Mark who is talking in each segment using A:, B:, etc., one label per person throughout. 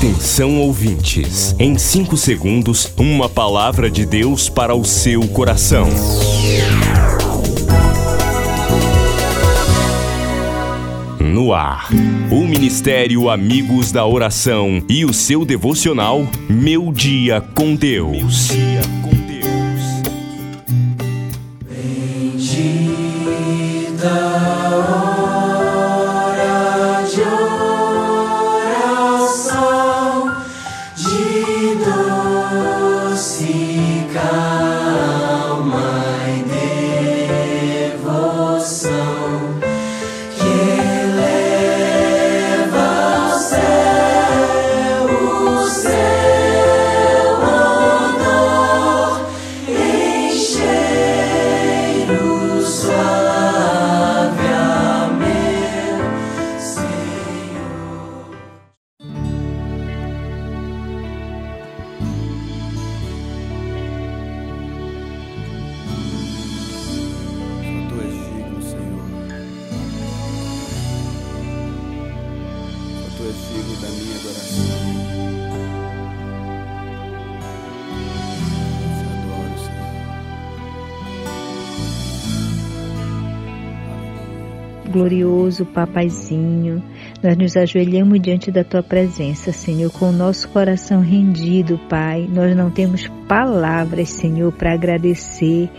A: Atenção ouvintes, em 5 segundos, uma palavra de Deus para o seu coração. No ar, o Ministério Amigos da Oração e o seu devocional Meu Dia com Deus.
B: Só Digno da minha adoração.
C: Glorioso Papaizinho, nós nos ajoelhamos diante da tua presença, Senhor, com o nosso coração rendido, Pai. Nós não temos palavras, Senhor, para agradecer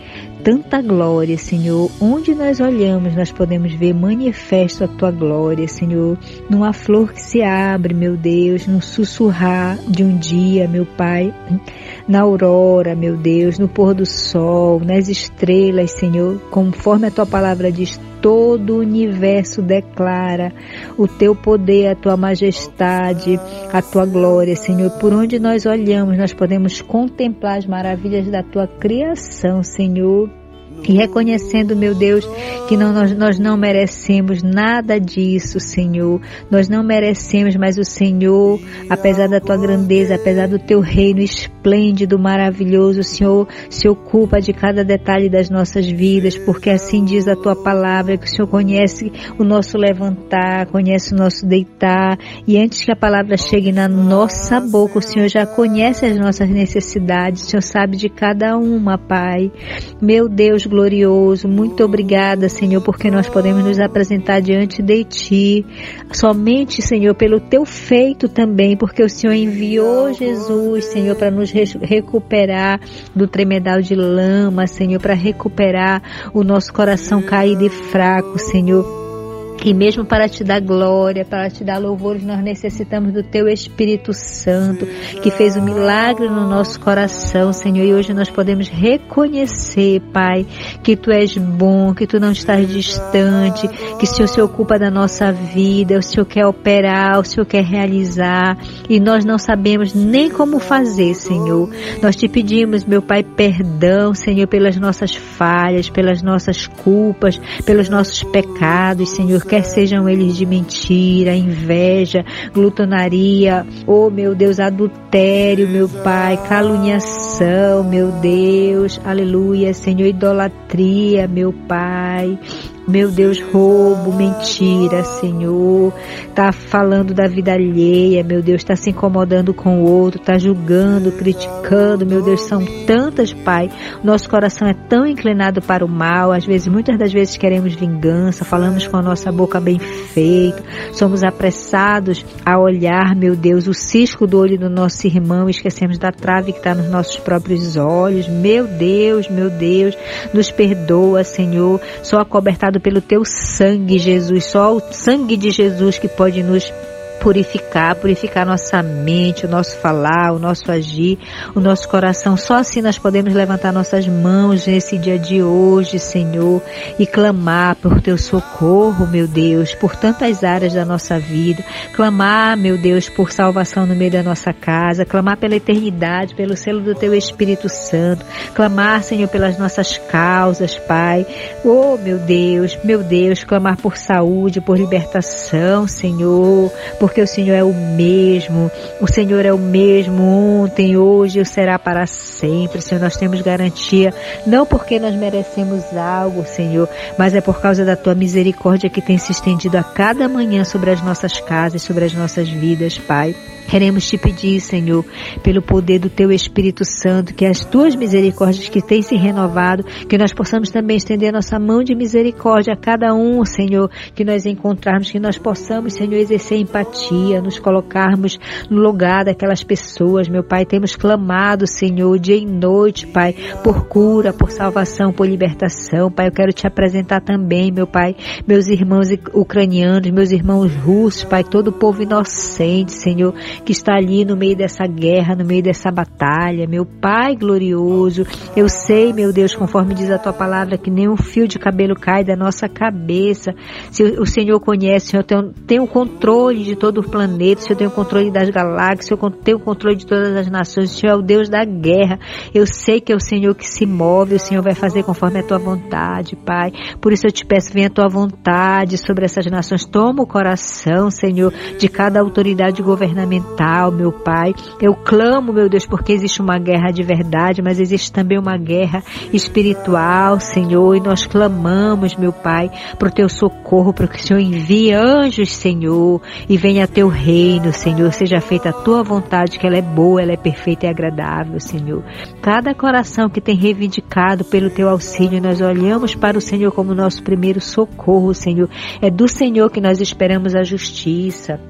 C: tanta glória, Senhor. Onde nós olhamos, nós podemos ver manifesto a tua glória, Senhor. Numa flor que se abre, meu Deus, num sussurrar de um dia, meu Pai. Na aurora, meu Deus, no pôr do sol, nas estrelas, Senhor, conforme a tua palavra diz, todo o universo declara o teu poder, a tua majestade, a tua glória, Senhor. Por onde nós olhamos, nós podemos contemplar as maravilhas da tua criação, Senhor. E reconhecendo, meu Deus, que não, nós, nós não merecemos nada disso, Senhor. Nós não merecemos, mas o Senhor, apesar da tua grandeza, apesar do teu reino esplêndido, maravilhoso, o Senhor se ocupa de cada detalhe das nossas vidas, porque assim diz a tua palavra, que o Senhor conhece o nosso levantar, conhece o nosso deitar, e antes que a palavra chegue na nossa boca, o Senhor já conhece as nossas necessidades, o Senhor sabe de cada uma, Pai. Meu Deus glorioso, muito obrigada, Senhor, porque nós podemos nos apresentar diante de Ti, somente, Senhor, pelo Teu feito também, porque o Senhor enviou Jesus, Senhor, para nos re- recuperar do tremedal de lama, Senhor, para recuperar o nosso coração caído e fraco, Senhor. E mesmo para te dar glória, para te dar louvores, nós necessitamos do Teu Espírito Santo, que fez um milagre no nosso coração, Senhor. E hoje nós podemos reconhecer, Pai, que Tu és bom, que Tu não estás distante, que o Senhor se ocupa da nossa vida, o Senhor quer operar, o Senhor quer realizar. E nós não sabemos nem como fazer, Senhor. Nós te pedimos, meu Pai, perdão, Senhor, pelas nossas falhas, pelas nossas culpas, pelos nossos pecados, Senhor, quer sejam eles de mentira, inveja, glutonaria, oh meu Deus, adultério, meu Pai, caluniação, meu Deus, aleluia, Senhor, idolatria, meu Pai. Meu Deus, roubo, mentira, Senhor. Tá falando da vida alheia, meu Deus, tá se incomodando com o outro, tá julgando, criticando, meu Deus, são tantas, Pai. Nosso coração é tão inclinado para o mal, às vezes, muitas das vezes queremos vingança, falamos com a nossa boca bem feita, somos apressados a olhar, meu Deus, o cisco do olho do nosso irmão, esquecemos da trave que está nos nossos próprios olhos. Meu Deus, meu Deus, nos perdoa, Senhor. Só acobertado pelo teu sangue, Jesus. Só o sangue de Jesus que pode nos purificar, purificar nossa mente, o nosso falar, o nosso agir, o nosso coração. Só assim nós podemos levantar nossas mãos nesse dia de hoje, Senhor, e clamar por teu socorro, meu Deus, por tantas áreas da nossa vida. Clamar, meu Deus, por salvação no meio da nossa casa, clamar pela eternidade, pelo selo do teu Espírito Santo. Clamar, Senhor, pelas nossas causas, Pai. Oh, meu Deus, meu Deus, clamar por saúde, por libertação, Senhor, por porque o Senhor é o mesmo, o Senhor é o mesmo ontem, hoje e será para sempre, Senhor. Nós temos garantia, não porque nós merecemos algo, Senhor, mas é por causa da tua misericórdia que tem se estendido a cada manhã sobre as nossas casas, sobre as nossas vidas, Pai. Queremos te pedir, Senhor, pelo poder do Teu Espírito Santo, que as Tuas misericórdias que têm se renovado, que nós possamos também estender nossa mão de misericórdia a cada um, Senhor, que nós encontrarmos, que nós possamos, Senhor, exercer empatia, nos colocarmos no lugar daquelas pessoas, meu Pai. Temos clamado, Senhor, dia e noite, Pai, por cura, por salvação, por libertação, Pai. Eu quero te apresentar também, meu Pai, meus irmãos ucranianos, meus irmãos russos, Pai, todo o povo inocente, Senhor que está ali no meio dessa guerra, no meio dessa batalha. Meu Pai glorioso, eu sei, meu Deus, conforme diz a tua palavra, que nem um fio de cabelo cai da nossa cabeça. Se o Senhor conhece, o Senhor tem o controle de todo o planeta, o Senhor tem o controle das galáxias, o Senhor tem o controle de todas as nações, o Senhor é o Deus da guerra. Eu sei que é o Senhor que se move, o Senhor vai fazer conforme a tua vontade, Pai. Por isso eu te peço, venha a tua vontade sobre essas nações. Toma o coração, Senhor, de cada autoridade governamental meu Pai. Eu clamo, meu Deus, porque existe uma guerra de verdade, mas existe também uma guerra espiritual, Senhor, e nós clamamos, meu Pai, para o teu socorro, para que o Senhor envie anjos, Senhor, e venha a teu reino, Senhor, seja feita a tua vontade, que ela é boa, ela é perfeita e agradável, Senhor. Cada coração que tem reivindicado pelo teu auxílio, nós olhamos para o Senhor como nosso primeiro socorro, Senhor. É do Senhor que nós esperamos a justiça.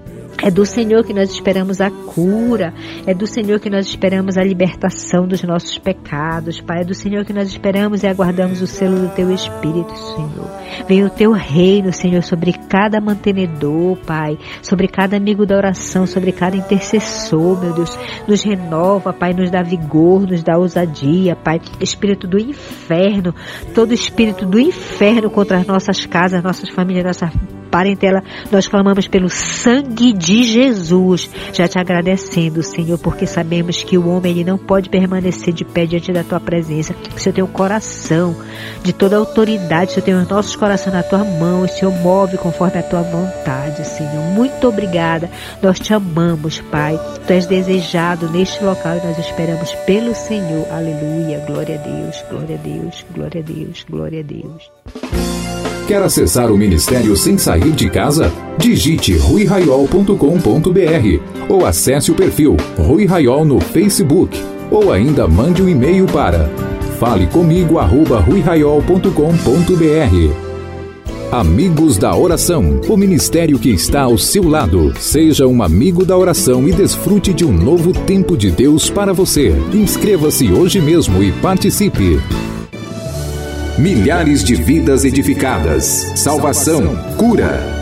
C: É do Senhor que nós esperamos a cura, é do Senhor que nós esperamos a libertação dos nossos pecados, Pai. É do Senhor que nós esperamos e aguardamos o selo do Teu Espírito, Senhor. Venha o Teu reino, Senhor, sobre cada mantenedor, Pai, sobre cada amigo da oração, sobre cada intercessor, meu Deus. Nos renova, Pai, nos dá vigor, nos dá ousadia, Pai. Espírito do inferno, todo espírito do inferno contra as nossas casas, nossas famílias, nossa parentela, nós clamamos pelo sangue de Jesus, já te agradecendo, Senhor, porque sabemos que o homem ele não pode permanecer de pé diante da tua presença. O Senhor tem um coração de toda autoridade, o Senhor tem os nossos corações na tua mão, o Senhor move conforme a tua vontade, Senhor. Muito obrigada. Nós te amamos, Pai. Tu és desejado neste local e nós esperamos pelo Senhor. Aleluia. Glória a Deus, glória a Deus, glória a Deus, glória a Deus.
D: Quer acessar o ministério sem sair de casa? Digite ruiraiol.com.br ou acesse o perfil Rui Raiol no Facebook ou ainda mande um e-mail para falecomigo@ruiraiol.com.br. Amigos da Oração, o ministério que está ao seu lado. Seja um amigo da oração e desfrute de um novo tempo de Deus para você. Inscreva-se hoje mesmo e participe. Milhares de vidas edificadas, salvação, cura.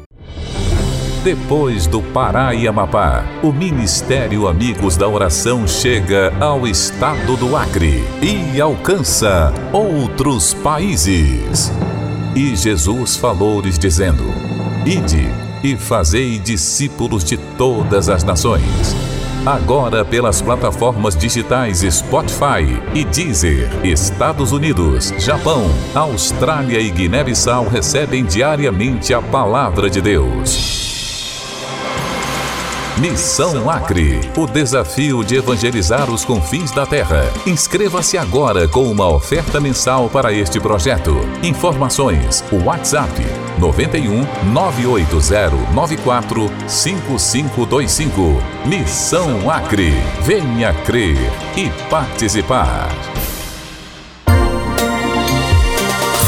E: Depois do Pará e Amapá, o Ministério Amigos da Oração chega ao estado do Acre e alcança outros países. E Jesus falou-lhes dizendo: Ide e fazei discípulos de todas as nações. Agora pelas plataformas digitais Spotify e Deezer, Estados Unidos, Japão, Austrália e Guiné-Bissau recebem diariamente a palavra de Deus. Missão Acre, o desafio de evangelizar os confins da terra. Inscreva-se agora com uma oferta mensal para este projeto. Informações: WhatsApp 91 980 94 5525. Missão Acre. Venha crer e participar.